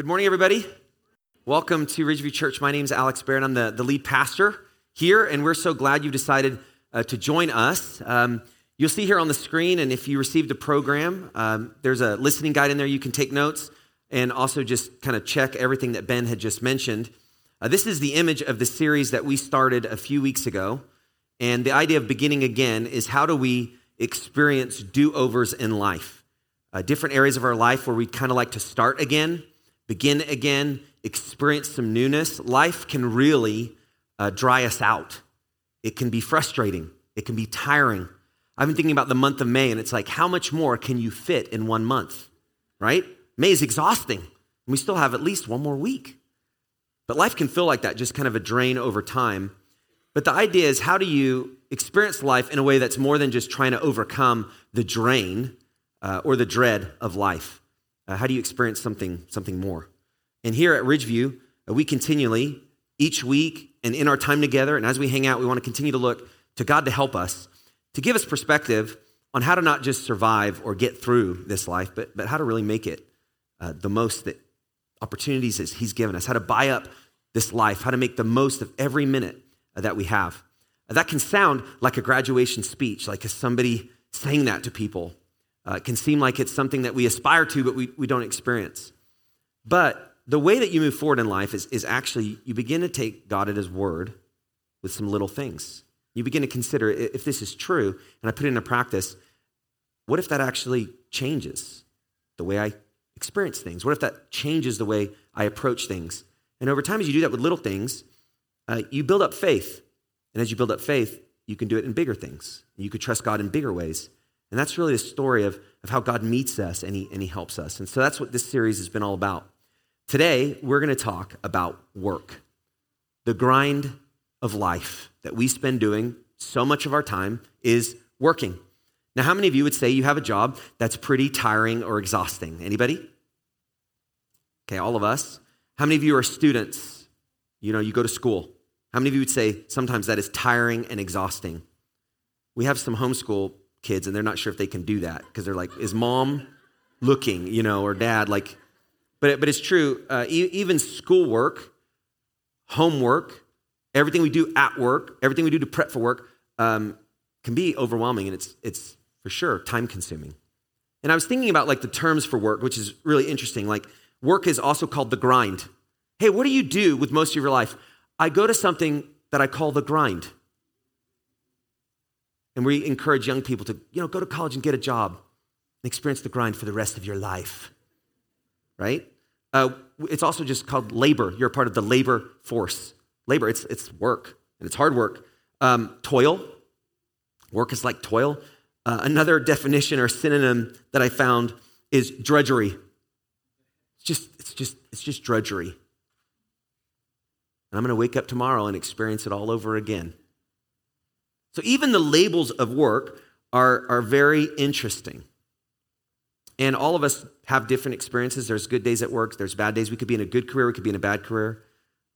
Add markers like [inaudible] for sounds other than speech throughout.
Good morning, everybody. Welcome to Ridgeview Church. My name is Alex Barrett. I'm the, the lead pastor here, and we're so glad you decided uh, to join us. Um, you'll see here on the screen, and if you received a program, um, there's a listening guide in there. You can take notes and also just kind of check everything that Ben had just mentioned. Uh, this is the image of the series that we started a few weeks ago. And the idea of beginning again is how do we experience do overs in life? Uh, different areas of our life where we kind of like to start again begin again, experience some newness, life can really uh, dry us out. It can be frustrating, it can be tiring. I've been thinking about the month of May, and it's like, how much more can you fit in one month, right? May is exhausting. We still have at least one more week. But life can feel like that, just kind of a drain over time. But the idea is, how do you experience life in a way that's more than just trying to overcome the drain uh, or the dread of life? Uh, how do you experience something, something more? And here at Ridgeview, uh, we continually, each week and in our time together, and as we hang out, we want to continue to look to God to help us, to give us perspective on how to not just survive or get through this life, but, but how to really make it uh, the most that opportunities that He's given us, how to buy up this life, how to make the most of every minute uh, that we have. Uh, that can sound like a graduation speech, like somebody saying that to people. Uh, it can seem like it's something that we aspire to, but we, we don't experience. But the way that you move forward in life is, is actually you begin to take God at His word with some little things. You begin to consider if this is true and I put it into practice, what if that actually changes the way I experience things? What if that changes the way I approach things? And over time, as you do that with little things, uh, you build up faith. And as you build up faith, you can do it in bigger things. You could trust God in bigger ways. And that's really the story of, of how God meets us and he, and he helps us. And so that's what this series has been all about. Today, we're going to talk about work, the grind of life that we spend doing so much of our time is working. Now, how many of you would say you have a job that's pretty tiring or exhausting? Anybody? Okay, all of us. How many of you are students? You know, you go to school. How many of you would say sometimes that is tiring and exhausting? We have some homeschool kids and they're not sure if they can do that because they're like, is mom looking, you know, or dad? Like, but, but it's true. Uh, e- even schoolwork, homework, everything we do at work, everything we do to prep for work um, can be overwhelming and it's, it's for sure time consuming. And I was thinking about like the terms for work, which is really interesting. Like, work is also called the grind. Hey, what do you do with most of your life? I go to something that I call the grind. And we encourage young people to, you know, go to college and get a job and experience the grind for the rest of your life. Right? Uh, it's also just called labor. You're a part of the labor force. Labor, it's, it's work, and it's hard work. Um, toil, work is like toil. Uh, another definition or synonym that I found is drudgery. It's just, it's just, it's just drudgery. And I'm going to wake up tomorrow and experience it all over again. So even the labels of work are, are very interesting. And all of us have different experiences. There's good days at work, there's bad days. We could be in a good career, we could be in a bad career.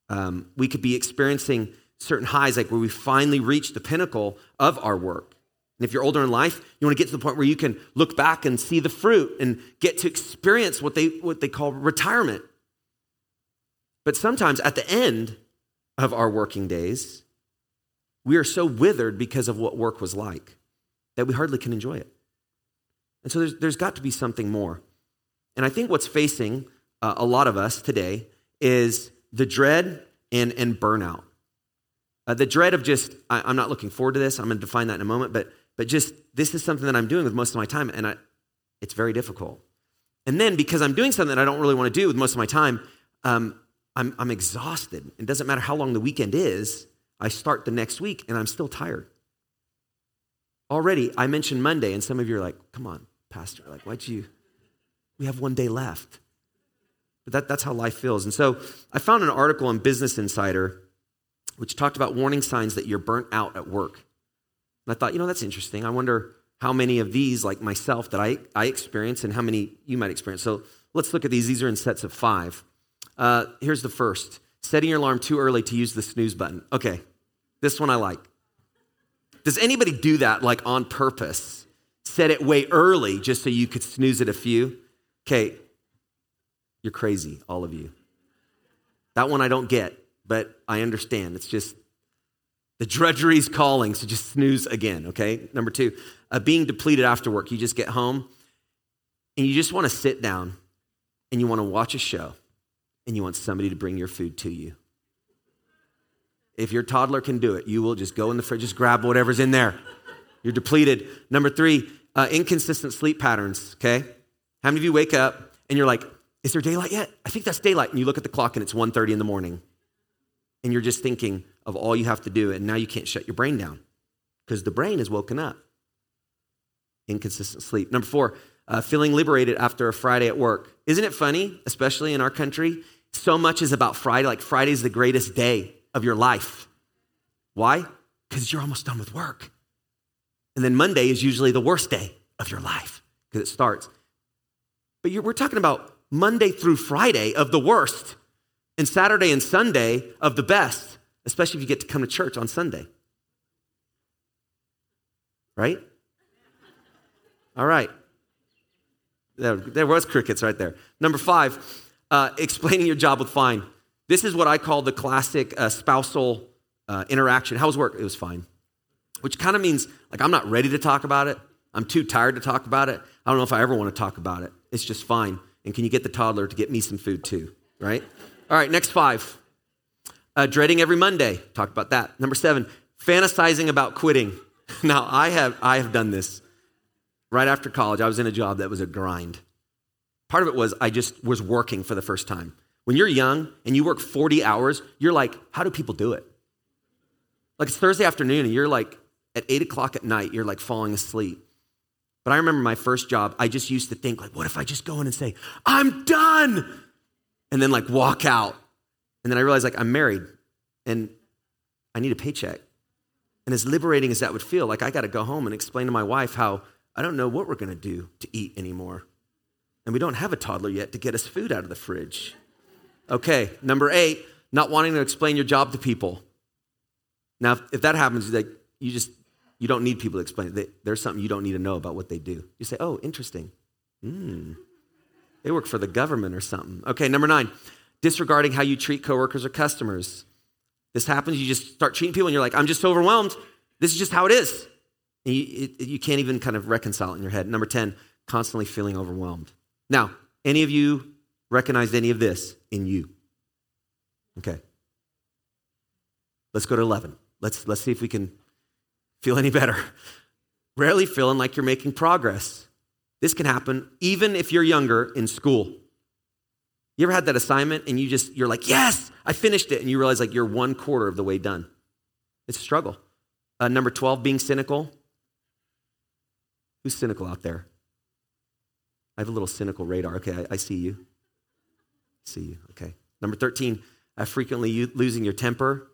Um, we could be experiencing certain highs, like where we finally reach the pinnacle of our work. And if you're older in life, you want to get to the point where you can look back and see the fruit and get to experience what they, what they call retirement. But sometimes at the end of our working days, we are so withered because of what work was like that we hardly can enjoy it. And so there's, there's got to be something more. And I think what's facing uh, a lot of us today is the dread and, and burnout. Uh, the dread of just, I, am not looking forward to this. I'm going to define that in a moment, but, but just this is something that I'm doing with most of my time, and I, it's very difficult. And then because I'm doing something that I don't really want to do with most of my time, um, I'm, I'm exhausted. It doesn't matter how long the weekend is, I start the next week and I'm still tired. Already, I mentioned Monday, and some of you are like, come on, Pastor, like, why'd you? We have one day left. But that, that's how life feels. And so I found an article on Business Insider which talked about warning signs that you're burnt out at work. And I thought, you know, that's interesting. I wonder how many of these, like myself, that I, I experience and how many you might experience. So let's look at these. These are in sets of five. Uh, here's the first setting your alarm too early to use the snooze button. Okay, this one I like. Does anybody do that like on purpose? Set it way early just so you could snooze it a few? Okay, You're crazy, all of you. That one I don't get, but I understand. It's just the drudgery's calling, so just snooze again, okay? Number two, uh, being depleted after work. You just get home and you just want to sit down and you want to watch a show and you want somebody to bring your food to you. If your toddler can do it, you will just go in the fridge, just grab whatever's in there. You're depleted. Number three, uh, inconsistent sleep patterns, okay? How many of you wake up and you're like, is there daylight yet? I think that's daylight. And you look at the clock and it's 1.30 in the morning. And you're just thinking of all you have to do, and now you can't shut your brain down because the brain is woken up. Inconsistent sleep. Number four, uh, feeling liberated after a Friday at work. Isn't it funny, especially in our country? So much is about Friday, like Friday's the greatest day of your life. Why? Because you're almost done with work. And then Monday is usually the worst day of your life because it starts. But we're talking about Monday through Friday of the worst, and Saturday and Sunday of the best, especially if you get to come to church on Sunday. Right? All right. There, there was crickets right there. Number five, uh, explaining your job with fine. This is what I call the classic uh, spousal uh, interaction. How was work? It was fine. Which kind of means like I'm not ready to talk about it. I'm too tired to talk about it. I don't know if I ever want to talk about it. It's just fine. And can you get the toddler to get me some food too? Right? All right, next five. Uh, dreading every Monday. Talked about that. Number seven, fantasizing about quitting. [laughs] Now, I have, I have done this. Right after college, I was in a job that was a grind. Part of it was I just was working for the first time. When you're young and you work 40 hours, you're like, how do people do it? Like it's Thursday afternoon and you're like, at eight o'clock at night, you're like falling asleep. But I remember my first job, I just used to think, like, what if I just go in and say, I'm done? And then like walk out. And then I realized like I'm married and I need a paycheck. And as liberating as that would feel, like I got to go home and explain to my wife how I don't know what we're to do to eat anymore. And we don't have a toddler yet to get us food out of the fridge. Okay, number eight, not wanting to explain your job to people. Now, if that happens, like you just you don't need people to explain it. There's something you don't need to know about what they do. You say, "Oh, interesting. Hmm, they work for the government or something." Okay, number nine, disregarding how you treat coworkers or customers. This happens. You just start treating people, and you're like, "I'm just overwhelmed. This is just how it is." And you, it, you can't even kind of reconcile it in your head. Number ten, constantly feeling overwhelmed. Now, any of you recognized any of this in you? Okay. Let's go to 11. Let's, let's see if we can feel any better. [laughs] Rarely feeling like you're making progress. This can happen even if you're younger in school. You ever had that assignment and you just, you're like, yes, I finished it. And you realize like you're one quarter of the way done. It's a struggle. Uh, number 12, being cynical. Who's cynical out there? I have a little cynical radar. Okay, I, I see you. See you. Okay. Number 13, uh, frequently losing your temper.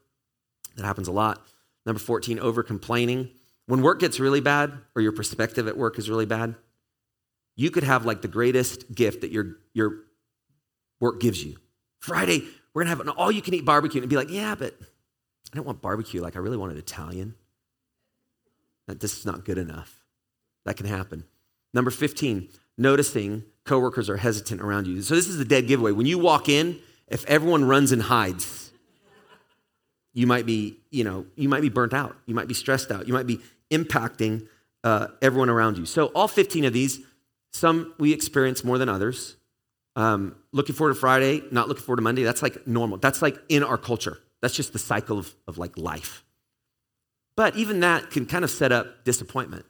That happens a lot. Number 14, over complaining. When work gets really bad or your perspective at work is really bad, you could have like the greatest gift that your, your work gives you. Friday, we're gonna have an all you can eat barbecue and be like, yeah, but I don't want barbecue. Like, I really wanted Italian. That this is not good enough. That can happen. Number 15, noticing coworkers are hesitant around you. So this is the dead giveaway. When you walk in, if everyone runs and hides, you might be, you know, you might be burnt out. You might be stressed out. You might be impacting uh, everyone around you. So all 15 of these, some we experience more than others. Um, looking forward to Friday, not looking forward to Monday. That's like normal. That's like in our culture. That's just the cycle of, of like life. But even that can kind of set up disappointment.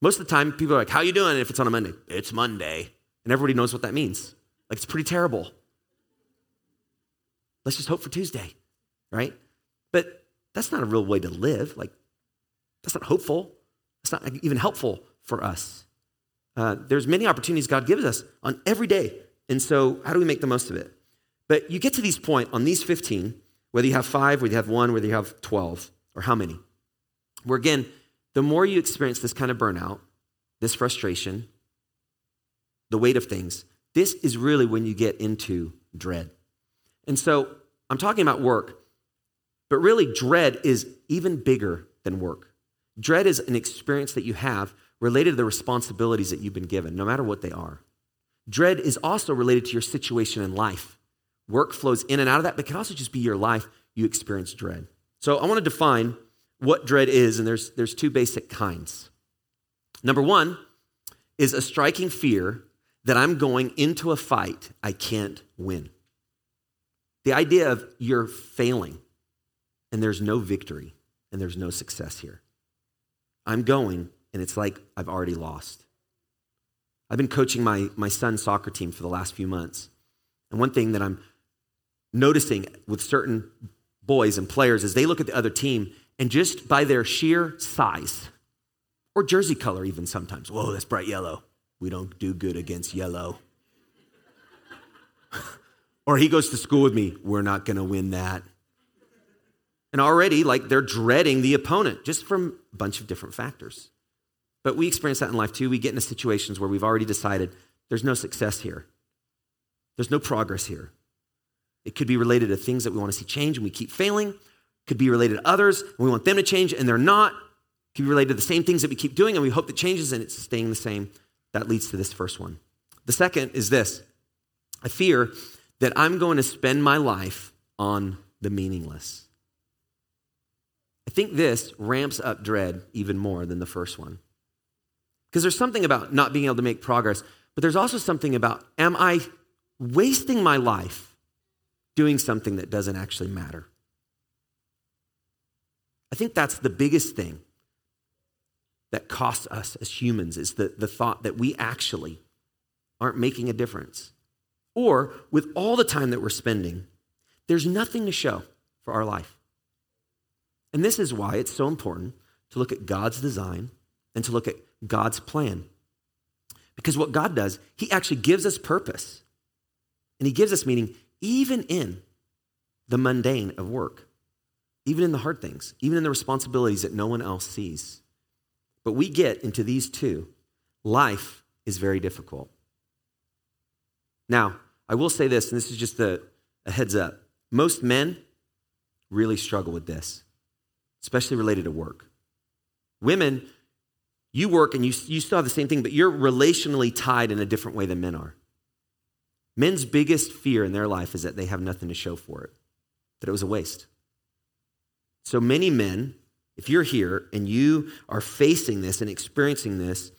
Most of the time, people are like, "How you doing?" If it's on a Monday, it's Monday, and everybody knows what that means. Like it's pretty terrible. Let's just hope for Tuesday, right? But that's not a real way to live. Like, that's not hopeful. It's not even helpful for us. Uh, there's many opportunities God gives us on every day. And so, how do we make the most of it? But you get to these point on these 15, whether you have five, whether you have one, whether you have 12, or how many, where again, the more you experience this kind of burnout, this frustration, the weight of things, this is really when you get into dread. And so I'm talking about work, but really, dread is even bigger than work. Dread is an experience that you have related to the responsibilities that you've been given, no matter what they are. dread is also related to your situation in life. Work flows in and out of that, but it can also just be your life. You experience dread. So I want to define what dread is, and there's, there's two basic kinds. Number one is a striking fear that I'm going into a fight I can't win. The idea of you're failing and there's no victory and there's no success here. I'm going and it's like I've already lost. I've been coaching my, my son's soccer team for the last few months. And one thing that I'm noticing with certain boys and players is they look at the other team and just by their sheer size or jersey color, even sometimes, whoa, that's bright yellow. We don't do good against yellow. [laughs] or he goes to school with me, we're not going to win that. And already, like, they're dreading the opponent just from a bunch of different factors. But we experience that in life too. We get into situations where we've already decided there's no success here, there's no progress here. It could be related to things that we want to see change and we keep failing. It could be related to others and we want them to change and they're not. It could be related to the same things that we keep doing and we hope that changes and it's staying the same. That leads to this first one. The second is this I fear that I'm going to spend my life on the meaningless. I think this ramps up dread even more than the first one. Because there's something about not being able to make progress, but there's also something about am I wasting my life doing something that doesn't actually matter? I think that's the biggest thing that costs us as humans is the, the thought that we actually aren't making a difference. Or with all the time that we're spending, there's nothing to show for our life. And this is why it's so important to look at God's design and to look at God's plan. Because what God does, He actually gives us purpose. And He gives us meaning even in the mundane of work, even in the hard things, even in the responsibilities that no one else sees. But we get into these two. Life is very difficult. Now, I will say this, and this is just a, a heads up. Most men really struggle with this, especially related to work. Women, you work and you, you still have the same thing, but you're relationally tied in a different way than men are. Men's biggest fear in their life is that they have nothing to show for it, that it was a waste. So many men, if you're here and you are facing this and experiencing this,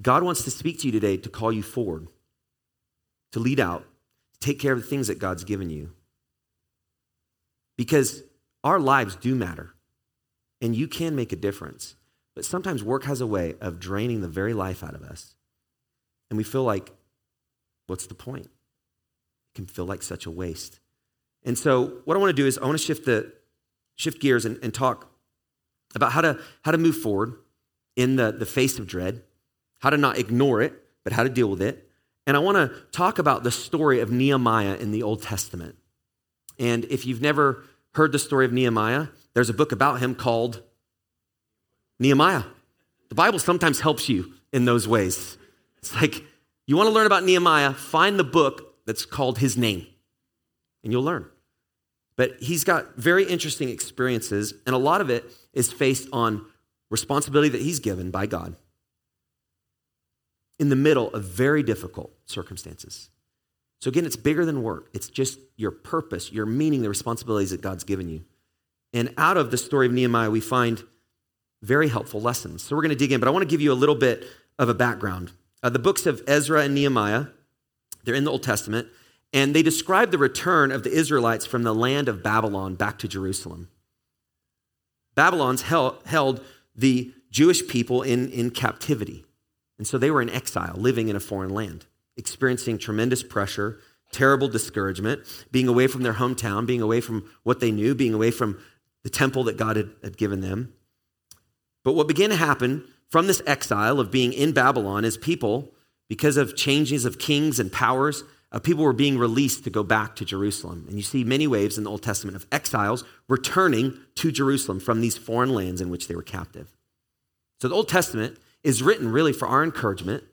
God wants to speak to you today to call you forward, to lead out, to take care of the things that God's given you. Because our lives do matter, and you can make a difference. But sometimes work has a way of draining the very life out of us. And we feel like, what's the point? It can feel like such a waste. And so what I want to do is I want to shift the shift gears and, and talk about how to how to move forward in the, the face of dread, how to not ignore it, but how to deal with it. And I want to talk about the story of Nehemiah in the Old Testament. And if you've never heard the story of Nehemiah, there's a book about him called Nehemiah. The Bible sometimes helps you in those ways. It's like, you want to learn about Nehemiah, find the book that's called his name, and you'll learn. But he's got very interesting experiences, and a lot of it is based on responsibility that he's given by God in the middle of very difficult circumstances. So, again, it's bigger than work. It's just your purpose, your meaning, the responsibilities that God's given you. And out of the story of Nehemiah, we find very helpful lessons. So we're going to dig in, but I want to give you a little bit of a background. Uh, the books of Ezra and Nehemiah, they're in the Old Testament, and they describe the return of the Israelites from the land of Babylon back to Jerusalem. Babylon's held, held the Jewish people in, in captivity. And so they were in exile, living in a foreign land, experiencing tremendous pressure, terrible discouragement, being away from their hometown, being away from what they knew, being away from the temple that God had, had given them. But what began to happen from this exile of being in Babylon is people, because of changes of kings and powers, uh, people were being released to go back to Jerusalem. And you see many waves in the Old Testament of exiles returning to Jerusalem from these foreign lands in which they were captive. So the Old Testament is written really for our encouragement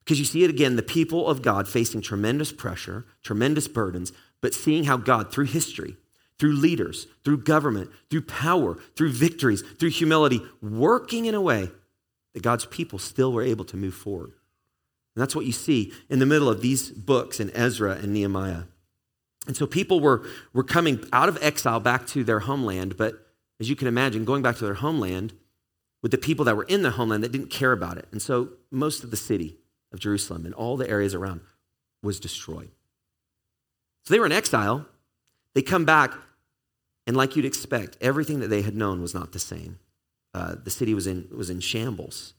because you see it again the people of God facing tremendous pressure, tremendous burdens, but seeing how God, through history, through leaders, through government, through power, through victories, through humility, working in a way that God's people still were able to move forward. And that's what you see in the middle of these books in Ezra and Nehemiah. And so people were, were coming out of exile back to their homeland, but as you can imagine, going back to their homeland with the people that were in their homeland that didn't care about it. And so most of the city of Jerusalem and all the areas around was destroyed. So they were in exile. They come back, and like you'd expect, everything that they had known was not the same. Uh, the city was in, was in shambles.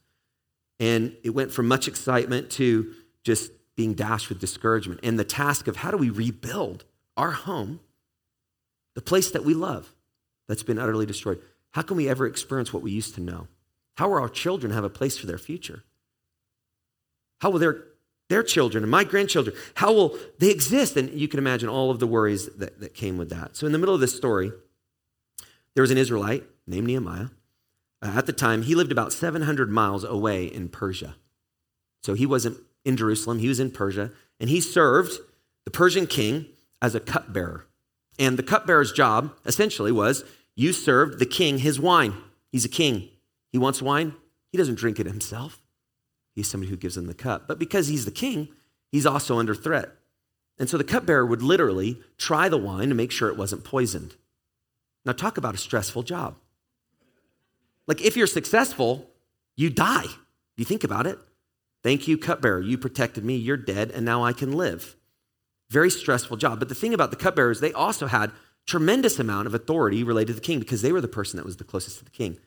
And it went from much excitement to just being dashed with discouragement. And the task of how do we rebuild our home, the place that we love, that's been utterly destroyed. How can we ever experience what we used to know? How will our children have a place for their future? How will their, their children and my grandchildren, how will they exist? And you can imagine all of the worries that, that came with that. So, in the middle of this story, there was an Israelite named Nehemiah. Uh, at the time, he lived about 700 miles away in Persia. So, he wasn't in Jerusalem, he was in Persia, and he served the Persian king as a cupbearer. And the cupbearer's job essentially was you served the king his wine. He's a king. He wants wine. He doesn't drink it himself. He's somebody who gives him the cup. But because he's the king, he's also under threat. And so the cupbearer would literally try the wine to make sure it wasn't poisoned. Now, talk about a stressful job. Like, if you're successful, you die. You think about it. Thank you, cupbearer. You protected me. You're dead, and now I can live. Very stressful job. But the thing about the cupbearers, they also had tremendous amount of authority related to the king because they were the person that was the closest to the king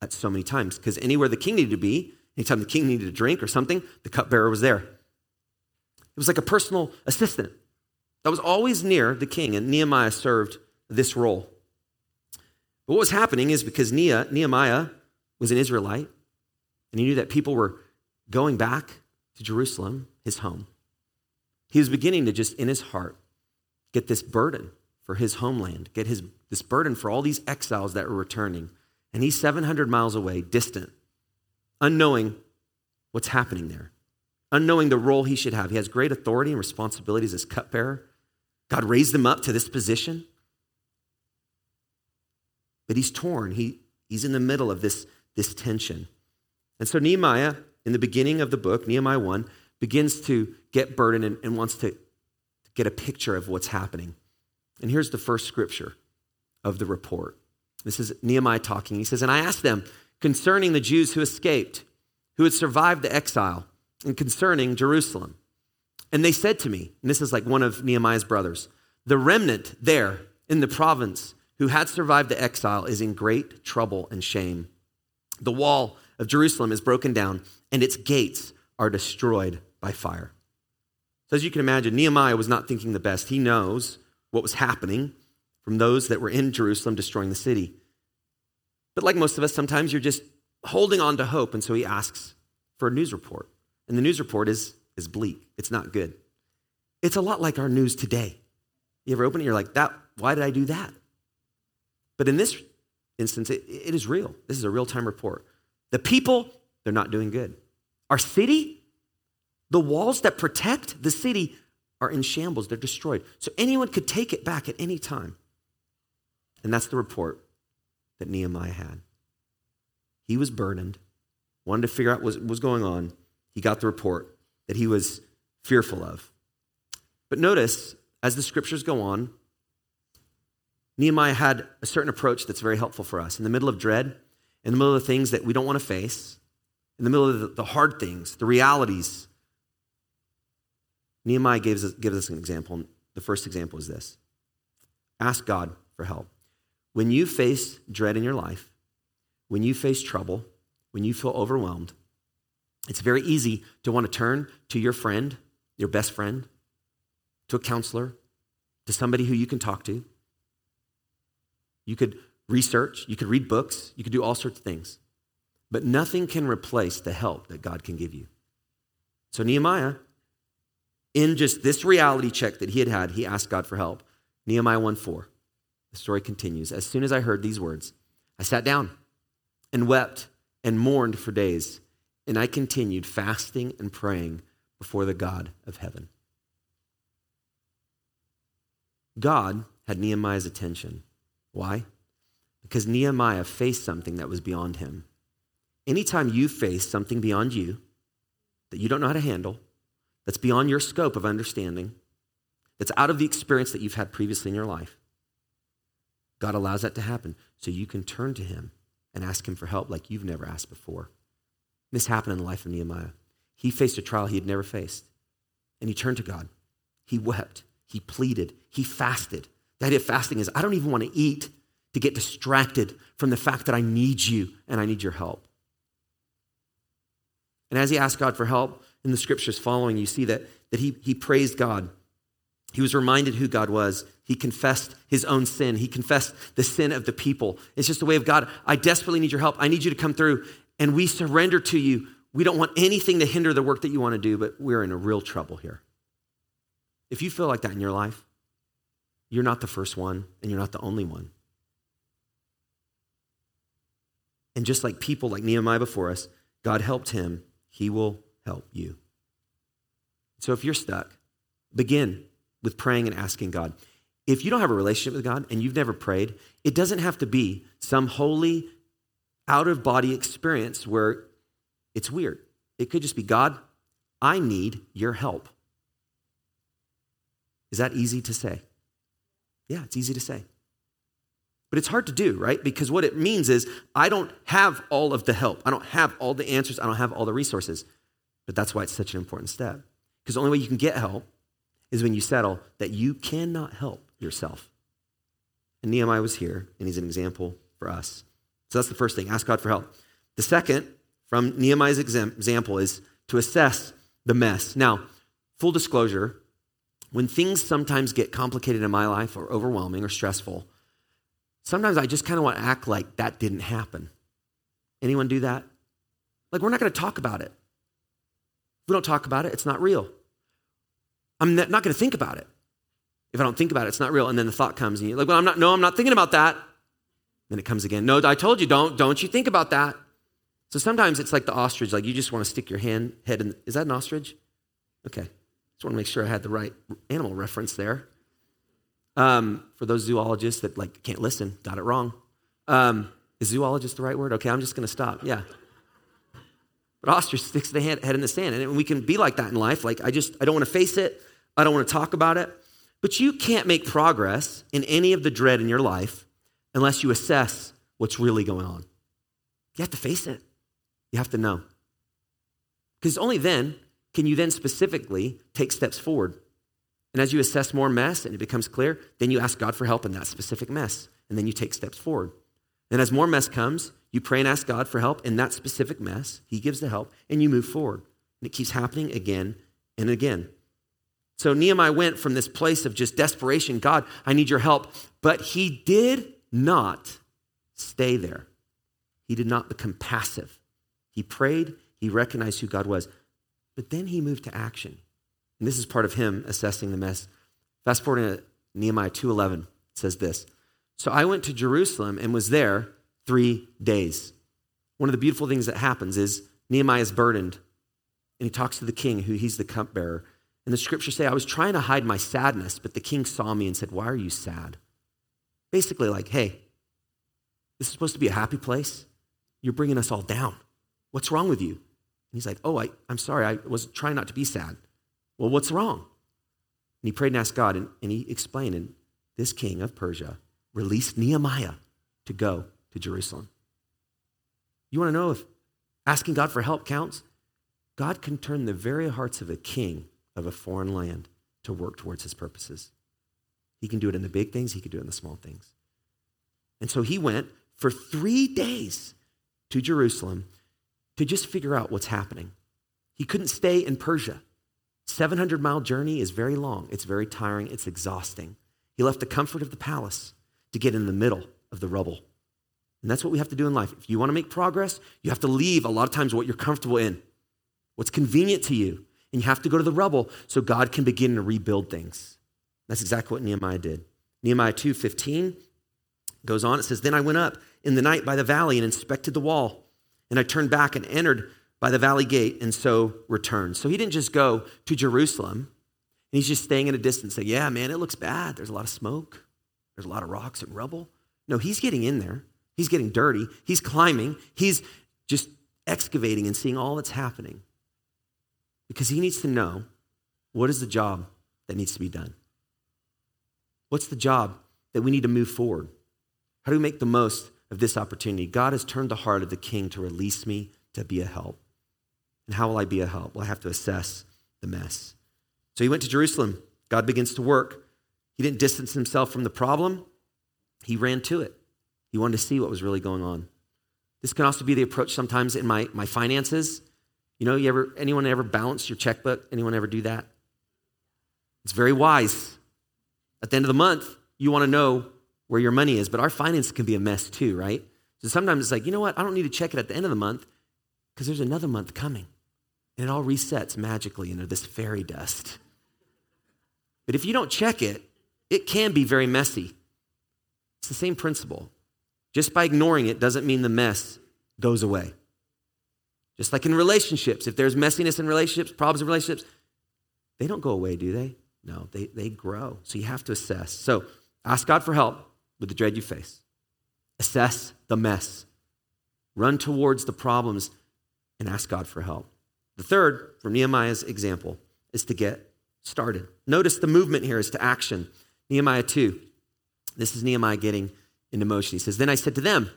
at so many times. Because anywhere the king needed to be, anytime the king needed a drink or something, the cupbearer was there. It was like a personal assistant that was always near the king, and Nehemiah served this role. What was happening is because Nehemiah was an Israelite, and he knew that people were going back to Jerusalem, his home. He was beginning to just, in his heart, get this burden for his homeland, get his, this burden for all these exiles that were returning. And he's 700 miles away, distant, unknowing what's happening there, unknowing the role he should have. He has great authority and responsibilities as cupbearer. God raised him up to this position. But he's torn. He, he's in the middle of this, this tension. And so Nehemiah, in the beginning of the book, Nehemiah 1, begins to get burdened and, and wants to get a picture of what's happening. And here's the first scripture of the report. This is Nehemiah talking. He says, And I asked them concerning the Jews who escaped, who had survived the exile, and concerning Jerusalem. And they said to me, and this is like one of Nehemiah's brothers, the remnant there in the province who had survived the exile is in great trouble and shame. The wall of Jerusalem is broken down, and its gates are destroyed by fire. So, as you can imagine, Nehemiah was not thinking the best. He knows what was happening from those that were in Jerusalem destroying the city. But like most of us, sometimes you're just holding on to hope. And so he asks for a news report. And the news report is, is bleak, it's not good. It's a lot like our news today. You ever open it, you're like, that, why did I do that? But in this instance, it, it is real. This is a real time report. The people, they're not doing good. Our city, the walls that protect the city are in shambles, they're destroyed. So anyone could take it back at any time. And that's the report that Nehemiah had. He was burdened, wanted to figure out what was going on. He got the report that he was fearful of. But notice, as the scriptures go on, Nehemiah had a certain approach that's very helpful for us. In the middle of dread, in the middle of the things that we don't want to face, in the middle of the hard things, the realities Nehemiah gives us, gives us an example. The first example is this ask God for help. When you face dread in your life, when you face trouble, when you feel overwhelmed, it's very easy to want to turn to your friend, your best friend, to a counselor, to somebody who you can talk to. You could research, you could read books, you could do all sorts of things. But nothing can replace the help that God can give you. So Nehemiah in just this reality check that he had had, he asked God for help. Nehemiah 1 4. The story continues. As soon as I heard these words, I sat down and wept and mourned for days, and I continued fasting and praying before the God of heaven. God had Nehemiah's attention. Why? Because Nehemiah faced something that was beyond him. Anytime you face something beyond you, that you don't know how to handle, that's beyond your scope of understanding, that's out of the experience that you've had previously in your life, God allows that to happen so you can turn to Him and ask Him for help like you've never asked before. This happened in the life of Nehemiah. He faced a trial he had never faced, and he turned to God. He wept, he pleaded, he fasted. The idea of fasting is I don't even want to eat to get distracted from the fact that I need you and I need your help. And as he asked God for help in the scriptures following, you see that, that he, he praised God. He was reminded who God was. He confessed his own sin. He confessed the sin of the people. It's just a way of God, I desperately need your help. I need you to come through. And we surrender to you. We don't want anything to hinder the work that you want to do, but we're in a real trouble here. If you feel like that in your life, you're not the first one and you're not the only one. And just like people like Nehemiah before us, God helped him, he will help you. So if you're stuck, begin with praying and asking God. If you don't have a relationship with God and you've never prayed, it doesn't have to be some holy, out of body experience where it's weird. It could just be God, I need your help. Is that easy to say? Yeah, it's easy to say. But it's hard to do, right? Because what it means is I don't have all of the help. I don't have all the answers. I don't have all the resources. But that's why it's such an important step. Because the only way you can get help is when you settle that you cannot help yourself. And Nehemiah was here, and he's an example for us. So that's the first thing ask God for help. The second, from Nehemiah's example, is to assess the mess. Now, full disclosure, when things sometimes get complicated in my life or overwhelming or stressful, sometimes I just kind of want to act like that didn't happen. Anyone do that? Like, we're not going to talk about it. If we don't talk about it, it's not real. I'm not going to think about it. If I don't think about it, it's not real. And then the thought comes, and you're like, well, I'm not, no, I'm not thinking about that. Then it comes again. No, I told you, don't, don't you think about that. So sometimes it's like the ostrich, like you just want to stick your hand, head in. Is that an ostrich? Okay. Just want to make sure I had the right animal reference there. Um, for those zoologists that like can't listen, got it wrong. Um, is zoologist the right word? Okay, I'm just going to stop. Yeah. But ostrich sticks the head, head in the sand, and we can be like that in life. Like I just I don't want to face it. I don't want to talk about it. But you can't make progress in any of the dread in your life unless you assess what's really going on. You have to face it. You have to know. Because only then can you then specifically take steps forward. And as you assess more mess and it becomes clear, then you ask God for help in that specific mess. And then you take steps forward. And as more mess comes, you pray and ask God for help in that specific mess. He gives the help, and you move forward. And it keeps happening again and again. So Nehemiah went from this place of just desperation God, I need your help. But he did not stay there. He did not become passive. He prayed, he recognized who God was. But then he moved to action. And this is part of him assessing the mess. Fast forward to Nehemiah 2:11 says this. So I went to Jerusalem and was there 3 days. One of the beautiful things that happens is Nehemiah is burdened and he talks to the king who he's the cupbearer. And the scriptures say I was trying to hide my sadness, but the king saw me and said, "Why are you sad?" Basically like, "Hey, this is supposed to be a happy place. You're bringing us all down. What's wrong with you?" He's like, "Oh, I, I'm sorry. I was trying not to be sad." Well, what's wrong? And he prayed and asked God, and, and he explained, and this king of Persia released Nehemiah to go to Jerusalem. You want to know if asking God for help counts? God can turn the very hearts of a king of a foreign land to work towards his purposes. He can do it in the big things, he can do it in the small things. And so he went for three days to Jerusalem to just figure out what's happening. He couldn't stay in Persia. 700 mile journey is very long, it's very tiring, it's exhausting. He left the comfort of the palace to get in the middle of the rubble. And that's what we have to do in life. If you want to make progress, you have to leave a lot of times what you're comfortable in, what's convenient to you. And you have to go to the rubble so God can begin to rebuild things. That's exactly what Nehemiah did. Nehemiah 2:15 goes on. It says, Then I went up in the night by the valley and inspected the wall. And I turned back and entered by the valley gate and so returned. So he didn't just go to Jerusalem and he's just staying at a distance saying, Yeah, man, it looks bad. There's a lot of smoke, there's a lot of rocks and rubble. No, he's getting in there. He's getting dirty. He's climbing. He's just excavating and seeing all that's happening. because he needs to know what is the job that needs to be done. What's the job that we need to move forward? How do we make the most of this opportunity? God has turned the heart of the king to release me to be a help. And how will I be a help? Well, I have to assess the mess. So he went to Jerusalem. God begins to work. He didn't distance himself from the problem, he ran to it. He wanted to see what was really going on. This can also be the approach sometimes in my, my finances. You know, you ever anyone ever balance your checkbook? Anyone ever do that? It's very wise. At the end of the month, you want to know where your money is, but our finance can be a mess too, right? So sometimes it's like, you know what? I don't need to check it at the end of the month because there's another month coming. And it all resets magically into this fairy dust. But if you don't check it, it can be very messy. It's the same principle. Just by ignoring it doesn't mean the mess goes away. Just like in relationships, if there's messiness in relationships, problems in relationships, they don't go away, do they? No, they, they grow. So you have to assess. So ask God for help with the dread you face. Assess the mess. Run towards the problems and ask God for help. The third, from Nehemiah's example, is to get started. Notice the movement here is to action. Nehemiah 2. This is Nehemiah getting into motion. He says, Then I said to them,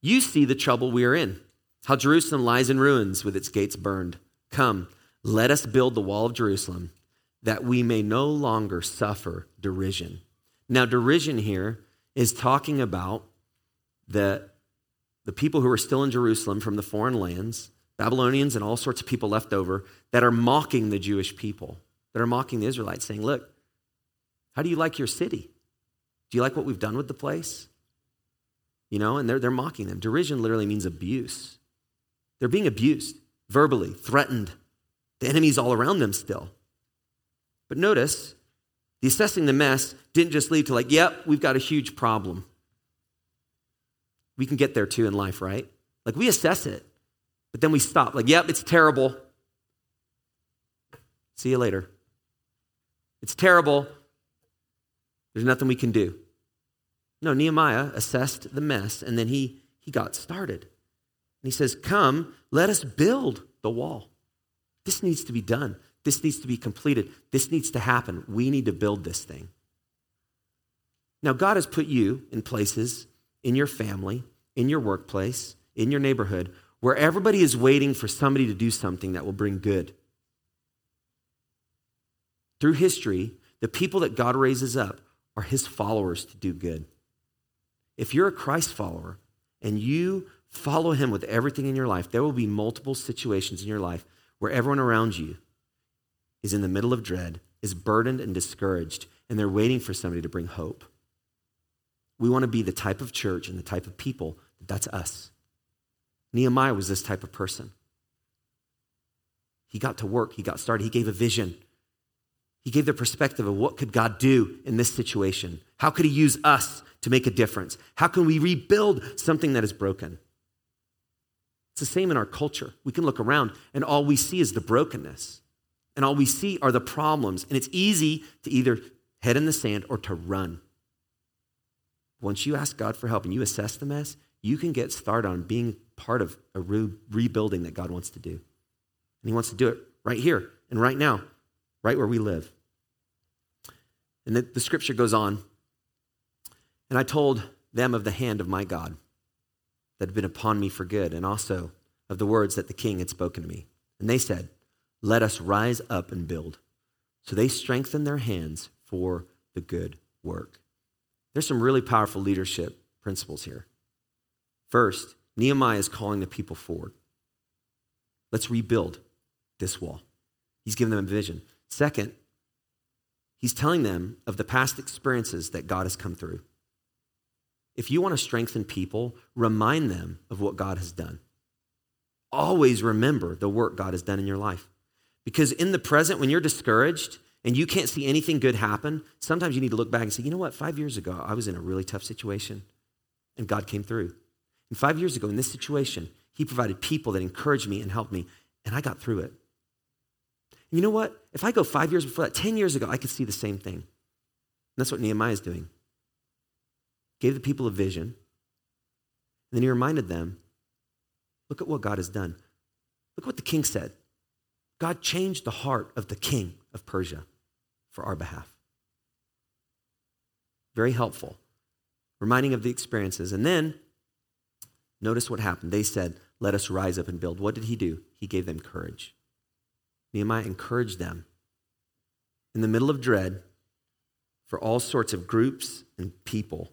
You see the trouble we are in, how Jerusalem lies in ruins with its gates burned. Come, let us build the wall of Jerusalem that we may no longer suffer derision. Now, derision here is talking about the, the people who are still in Jerusalem from the foreign lands, Babylonians and all sorts of people left over, that are mocking the Jewish people, that are mocking the Israelites, saying, Look, how do you like your city? Do you like what we've done with the place? You know, and they're, they're mocking them. Derision literally means abuse. They're being abused verbally, threatened. The enemy's all around them still. But notice, the assessing the mess didn't just lead to, like, yep, we've got a huge problem. We can get there too in life, right? Like, we assess it, but then we stop. Like, yep, it's terrible. See you later. It's terrible. There's nothing we can do. No, Nehemiah assessed the mess and then he, he got started. And he says, Come, let us build the wall. This needs to be done. This needs to be completed. This needs to happen. We need to build this thing. Now, God has put you in places in your family, in your workplace, in your neighborhood, where everybody is waiting for somebody to do something that will bring good. Through history, the people that God raises up are his followers to do good. If you're a Christ follower and you follow him with everything in your life, there will be multiple situations in your life where everyone around you is in the middle of dread, is burdened and discouraged, and they're waiting for somebody to bring hope. We want to be the type of church and the type of people that's us. Nehemiah was this type of person. He got to work, he got started, he gave a vision. He gave the perspective of what could God do in this situation? How could he use us to make a difference? How can we rebuild something that is broken? It's the same in our culture. We can look around and all we see is the brokenness and all we see are the problems. And it's easy to either head in the sand or to run. Once you ask God for help and you assess the mess, you can get started on being part of a re- rebuilding that God wants to do. And He wants to do it right here and right now, right where we live. And the, the scripture goes on. And I told them of the hand of my God that had been upon me for good, and also of the words that the king had spoken to me. And they said, let us rise up and build. So they strengthen their hands for the good work. There's some really powerful leadership principles here. First, Nehemiah is calling the people forward. Let's rebuild this wall. He's giving them a vision. Second, he's telling them of the past experiences that God has come through. If you want to strengthen people, remind them of what God has done. Always remember the work God has done in your life. Because in the present, when you're discouraged and you can't see anything good happen, sometimes you need to look back and say, you know what, five years ago, I was in a really tough situation and God came through. And five years ago, in this situation, He provided people that encouraged me and helped me, and I got through it. And you know what? If I go five years before that, 10 years ago, I could see the same thing. And that's what Nehemiah is doing. Gave the people a vision, and then he reminded them look at what God has done. Look what the king said. God changed the heart of the king of Persia for our behalf. Very helpful, reminding of the experiences. And then notice what happened. They said, Let us rise up and build. What did he do? He gave them courage. Nehemiah encouraged them in the middle of dread for all sorts of groups and people.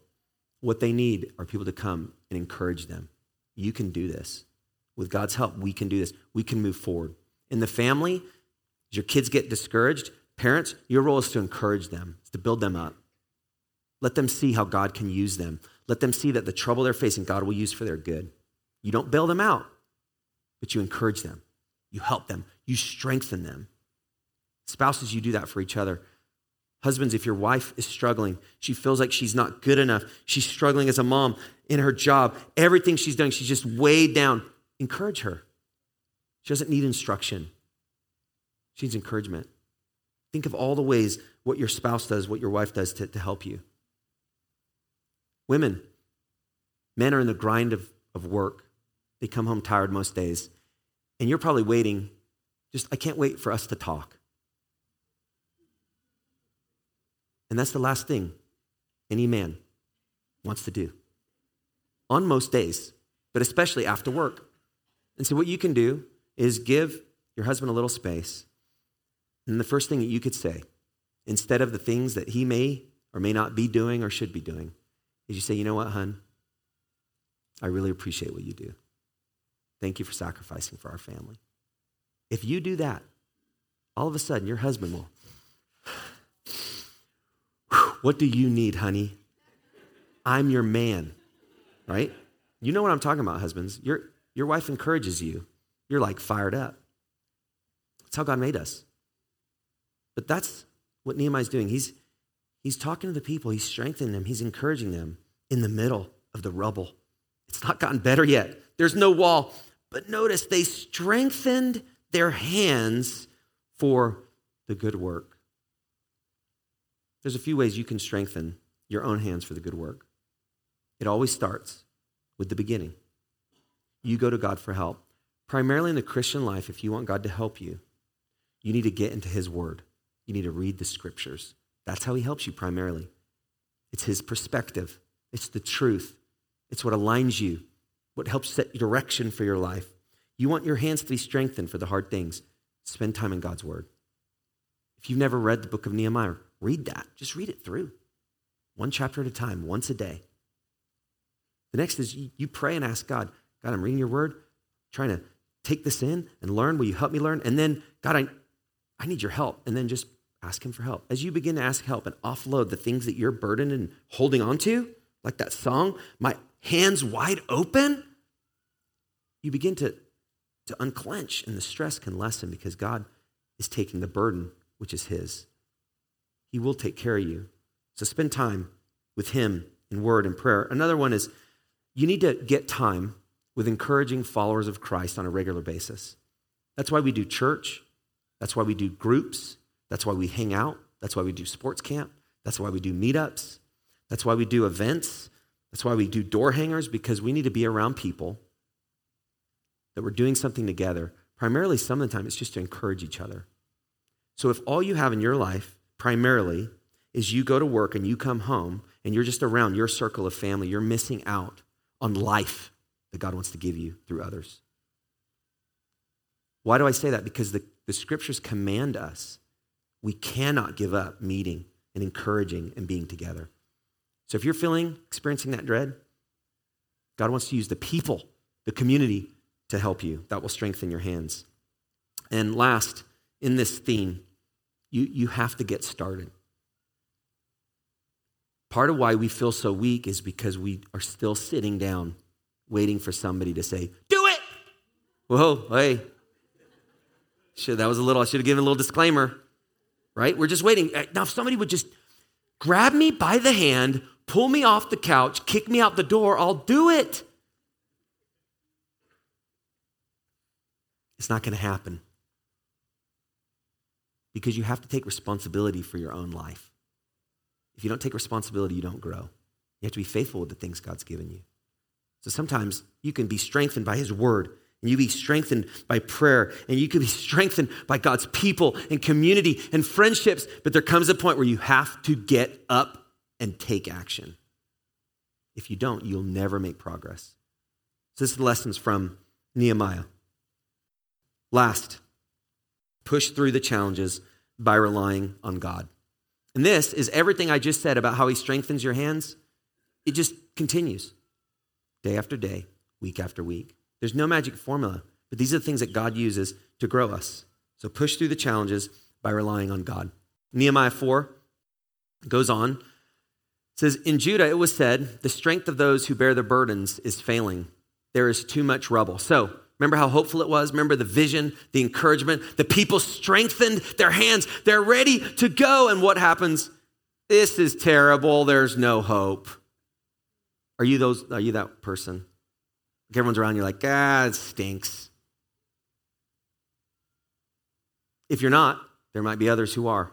What they need are people to come and encourage them. You can do this. With God's help, we can do this. We can move forward. In the family, as your kids get discouraged, parents, your role is to encourage them, to build them up. Let them see how God can use them. Let them see that the trouble they're facing, God will use for their good. You don't bail them out, but you encourage them. You help them. You strengthen them. Spouses, you do that for each other. Husbands, if your wife is struggling, she feels like she's not good enough, she's struggling as a mom in her job, everything she's doing, she's just weighed down. Encourage her. She doesn't need instruction, she needs encouragement. Think of all the ways what your spouse does, what your wife does to, to help you. Women, men are in the grind of, of work. They come home tired most days. And you're probably waiting, just, I can't wait for us to talk. And that's the last thing any man wants to do on most days, but especially after work. And so, what you can do is give your husband a little space. And the first thing that you could say, instead of the things that he may or may not be doing or should be doing, is you say, you know what, hun? I really appreciate what you do. Thank you for sacrificing for our family. If you do that, all of a sudden your husband will. What do you need, honey? I'm your man, right? You know what I'm talking about, husbands. Your, your wife encourages you. You're like fired up. That's how God made us. But that's what Nehemiah's doing. He's, he's talking to the people, he's strengthening them, he's encouraging them in the middle of the rubble. It's not gotten better yet. There's no wall. But notice they strengthened their hands for the good work. There's a few ways you can strengthen your own hands for the good work. It always starts with the beginning. You go to God for help. Primarily in the Christian life, if you want God to help you, you need to get into His Word. You need to read the scriptures. That's how He helps you primarily. It's His perspective, it's the truth, it's what aligns you, what helps set direction for your life. You want your hands to be strengthened for the hard things. Spend time in God's Word. If you've never read the book of Nehemiah, read that. Just read it through, one chapter at a time, once a day. The next is you pray and ask God, God, I'm reading your word, trying to take this in and learn. Will you help me learn? And then, God, I, I need your help. And then just ask Him for help. As you begin to ask help and offload the things that you're burdened and holding on to, like that song, my hands wide open, you begin to, to unclench and the stress can lessen because God is taking the burden, which is His. He will take care of you. So spend time with Him in word and prayer. Another one is you need to get time with encouraging followers of Christ on a regular basis. That's why we do church. That's why we do groups. That's why we hang out. That's why we do sports camp. That's why we do meetups. That's why we do events. That's why we do door hangers, because we need to be around people that we're doing something together. Primarily, some of the time, it's just to encourage each other. So if all you have in your life primarily is you go to work and you come home and you're just around your circle of family, you're missing out on life that God wants to give you through others. Why do I say that? Because the, the scriptures command us. We cannot give up meeting and encouraging and being together. So if you're feeling, experiencing that dread, God wants to use the people, the community to help you. That will strengthen your hands. And last, in this theme, you, you have to get started. Part of why we feel so weak is because we are still sitting down waiting for somebody to say, Do it! Whoa, hey. Should, that was a little, I should have given a little disclaimer, right? We're just waiting. Uh, now, if somebody would just grab me by the hand, pull me off the couch, kick me out the door, I'll do it. It's not going to happen because you have to take responsibility for your own life. If you don't take responsibility, you don't grow. You have to be faithful with the things God's given you. So sometimes you can be strengthened by His word and you be strengthened by prayer, and you can be [laughs] strengthened by God's people and community and friendships. But there comes a point where you have to get up and take action. If you don't, you'll never make progress. So, this is the lessons from Nehemiah. Last, push through the challenges by relying on God. And this is everything I just said about how He strengthens your hands. It just continues day after day, week after week. There's no magic formula, but these are the things that God uses to grow us. So push through the challenges by relying on God. Nehemiah 4 goes on. Says, In Judah it was said, the strength of those who bear the burdens is failing. There is too much rubble. So remember how hopeful it was? Remember the vision, the encouragement? The people strengthened their hands. They're ready to go. And what happens? This is terrible. There's no hope. Are you those are you that person? everyone's around, you're like, ah, it stinks. If you're not, there might be others who are.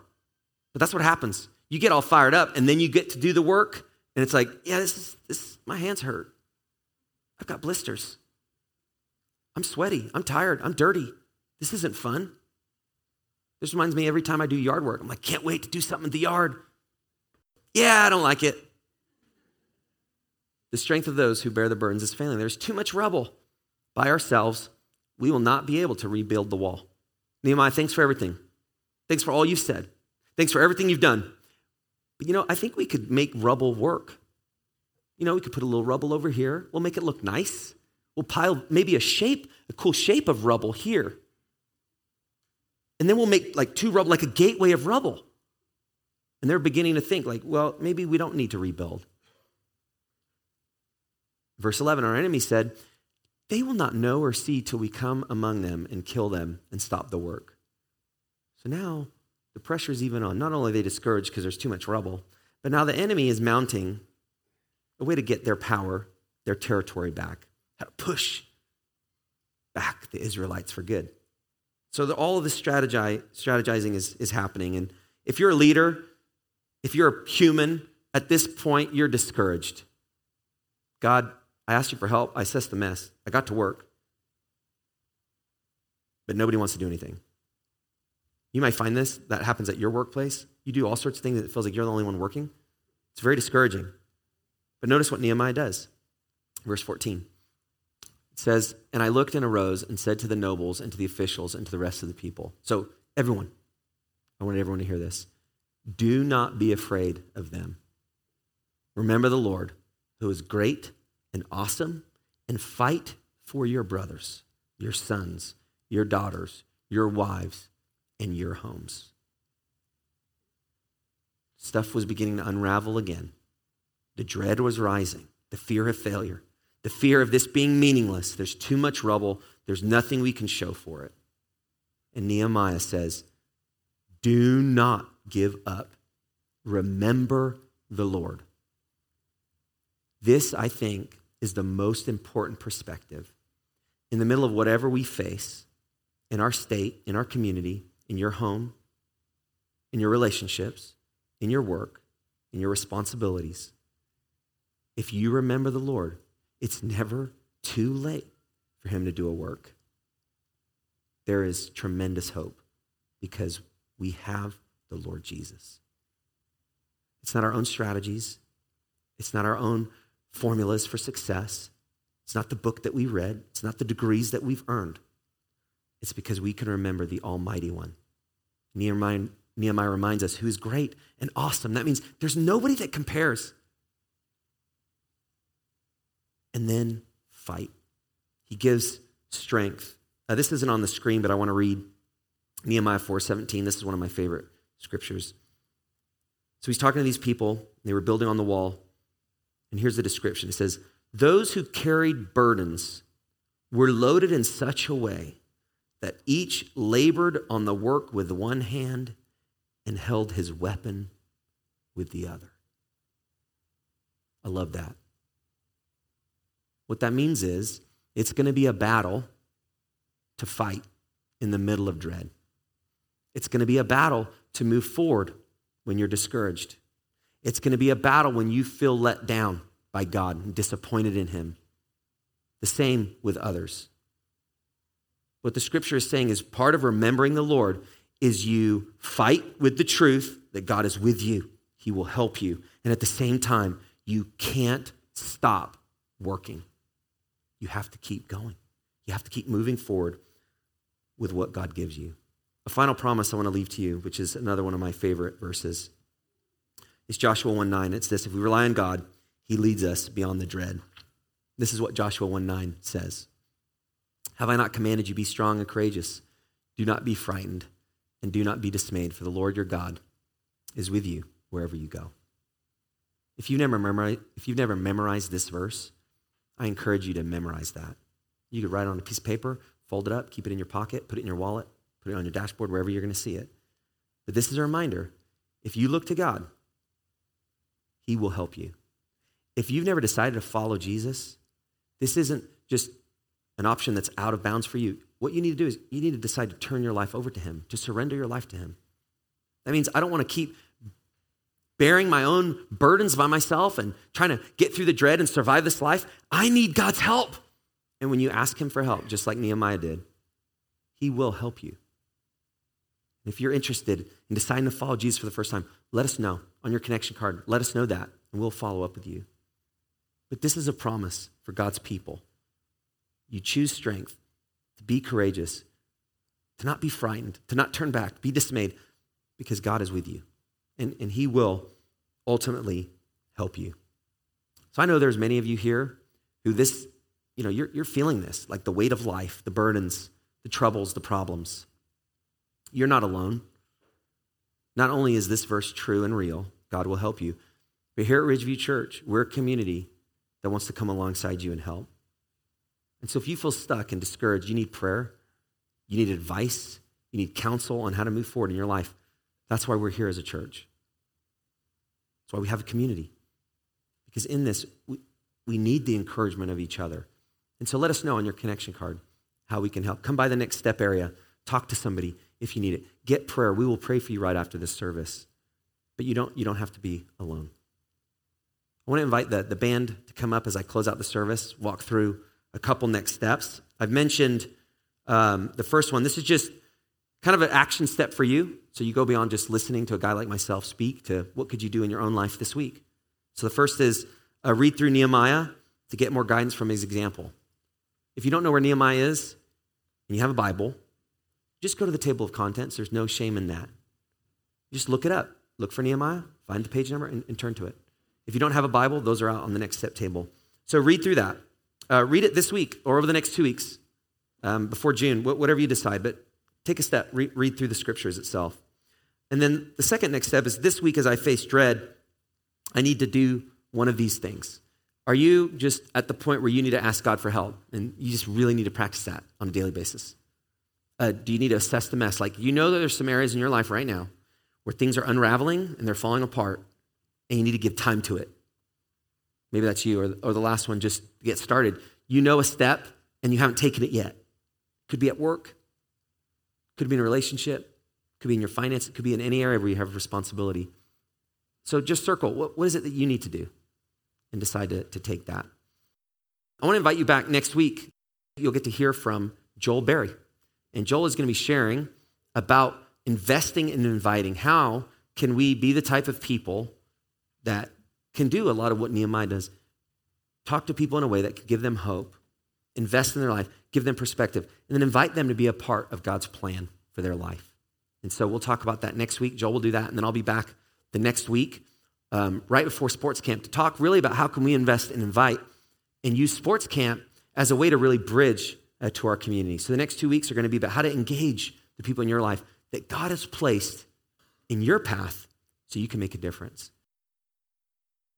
But that's what happens. You get all fired up, and then you get to do the work, and it's like, yeah, this is, this, my hands hurt. I've got blisters. I'm sweaty. I'm tired. I'm dirty. This isn't fun. This reminds me every time I do yard work. I'm like, can't wait to do something in the yard. Yeah, I don't like it. The strength of those who bear the burdens is failing. There's too much rubble. By ourselves, we will not be able to rebuild the wall. Nehemiah, thanks for everything. Thanks for all you've said. Thanks for everything you've done. But you know, I think we could make rubble work. You know, we could put a little rubble over here. We'll make it look nice. We'll pile maybe a shape, a cool shape of rubble here. And then we'll make like two rubble, like a gateway of rubble. And they're beginning to think, like, well, maybe we don't need to rebuild. Verse 11 Our enemy said, They will not know or see till we come among them and kill them and stop the work. So now the pressure is even on. Not only are they discouraged because there's too much rubble, but now the enemy is mounting a way to get their power, their territory back, how to push back the Israelites for good. So all of this strategizing is, is happening. And if you're a leader, if you're a human, at this point, you're discouraged. God, I asked you for help. I assessed the mess. I got to work. But nobody wants to do anything. You might find this, that happens at your workplace. You do all sorts of things that it feels like you're the only one working. It's very discouraging. But notice what Nehemiah does. Verse 14. It says, And I looked and arose and said to the nobles and to the officials and to the rest of the people. So, everyone, I wanted everyone to hear this. Do not be afraid of them. Remember the Lord, who is great and awesome and fight for your brothers, your sons, your daughters, your wives, and your homes. Stuff was beginning to unravel again. The dread was rising, the fear of failure, the fear of this being meaningless. There's too much rubble, there's nothing we can show for it. And Nehemiah says, Do not give up. Remember the Lord. This, I think, is the most important perspective. In the middle of whatever we face in our state, in our community, in your home, in your relationships, in your work, in your responsibilities, if you remember the Lord, it's never too late for Him to do a work. There is tremendous hope because we have the Lord Jesus. It's not our own strategies, it's not our own formulas for success. It's not the book that we read, it's not the degrees that we've earned. It's because we can remember the Almighty One. Nehemiah, Nehemiah reminds us who's great and awesome. That means there's nobody that compares. And then fight. He gives strength. This isn't on the screen, but I want to read Nehemiah 4:17. This is one of my favorite scriptures. So he's talking to these people. They were building on the wall. And here's the description it says, Those who carried burdens were loaded in such a way that each labored on the work with one hand and held his weapon with the other. I love that. What that means is it's going to be a battle to fight in the middle of dread. It's going to be a battle to move forward when you're discouraged. It's going to be a battle when you feel let down by God and disappointed in Him. The same with others. what the scripture is saying is part of remembering the Lord is you fight with the truth that God is with you. He will help you. And at the same time, you can't stop working. You have to keep going. You have to keep moving forward with what God gives you. A final promise I want to leave to you, which is another one of my favorite verses, is Joshua 1 9. It's this if we rely on God, he leads us beyond the dread. This is what Joshua 1 9 says Have I not commanded you, be strong and courageous? Do not be frightened and do not be dismayed, for the Lord your God is with you wherever you go. If you've never memorized, if you've never memorized this verse, I encourage you to memorize that. You could write it on a piece of paper, fold it up, keep it in your pocket, put it in your wallet, put it on your dashboard, wherever you're going to see it. But this is a reminder if you look to God, He will help you. If you've never decided to follow Jesus, this isn't just an option that's out of bounds for you. What you need to do is you need to decide to turn your life over to Him, to surrender your life to Him. That means I don't want to keep bearing my own burdens by myself and trying to get through the dread and survive this life. I need God's help. And when you ask Him for help, just like Nehemiah did, He will help you. If you're interested in deciding to follow Jesus for the first time, let us know on your connection card. Let us know that, and we'll follow up with you. But this is a promise for God's people. You choose strength to be courageous, to not be frightened, to not turn back, be dismayed, because God is with you. And, and He will ultimately help you. So I know there's many of you here who this, you know, you're, you're feeling this, like the weight of life, the burdens, the troubles, the problems. You're not alone. Not only is this verse true and real, God will help you, but here at Ridgeview Church, we're a community that wants to come alongside you and help. And so if you feel stuck and discouraged, you need prayer, you need advice, you need counsel on how to move forward in your life. That's why we're here as a church. That's why we have a community. Because in this, we, we need the encouragement of each other. And so let us know on your connection card how we can help. Come by the next step area, talk to somebody if you need it. Get prayer. We will pray for you right after this service. But you don't, you don't have to be alone. I want to invite the, the band to come up as I close out the service, walk through a couple next steps. I've mentioned um, the first one. This is just kind of an action step for you. So you go beyond just listening to a guy like myself speak to what could you do in your own life this week. So the first is uh, read through Nehemiah to get more guidance from his example. If you don't know where Nehemiah is and you have a Bible, just go to the table of contents. There's no shame in that. Just look it up. Look for Nehemiah, find the page number, and, and turn to it. If you don't have a Bible, those are out on the next step table. So read through that. Uh, read it this week or over the next two weeks um, before June, whatever you decide. But take a step, re- read through the scriptures itself. And then the second next step is this week as I face dread, I need to do one of these things. Are you just at the point where you need to ask God for help and you just really need to practice that on a daily basis? Uh, do you need to assess the mess? Like, you know that there's some areas in your life right now where things are unraveling and they're falling apart, and you need to give time to it. Maybe that's you, or, or the last one, just get started. You know a step and you haven't taken it yet. Could be at work, could be in a relationship, could be in your finance, it could be in any area where you have responsibility. So just circle what, what is it that you need to do and decide to, to take that. I want to invite you back next week. You'll get to hear from Joel Berry. And Joel is going to be sharing about investing and inviting. How can we be the type of people that can do a lot of what Nehemiah does? Talk to people in a way that could give them hope, invest in their life, give them perspective, and then invite them to be a part of God's plan for their life. And so we'll talk about that next week. Joel will do that, and then I'll be back the next week, um, right before sports camp, to talk really about how can we invest and invite and use sports camp as a way to really bridge uh, to our community. So the next two weeks are going to be about how to engage the people in your life that God has placed in your path so you can make a difference.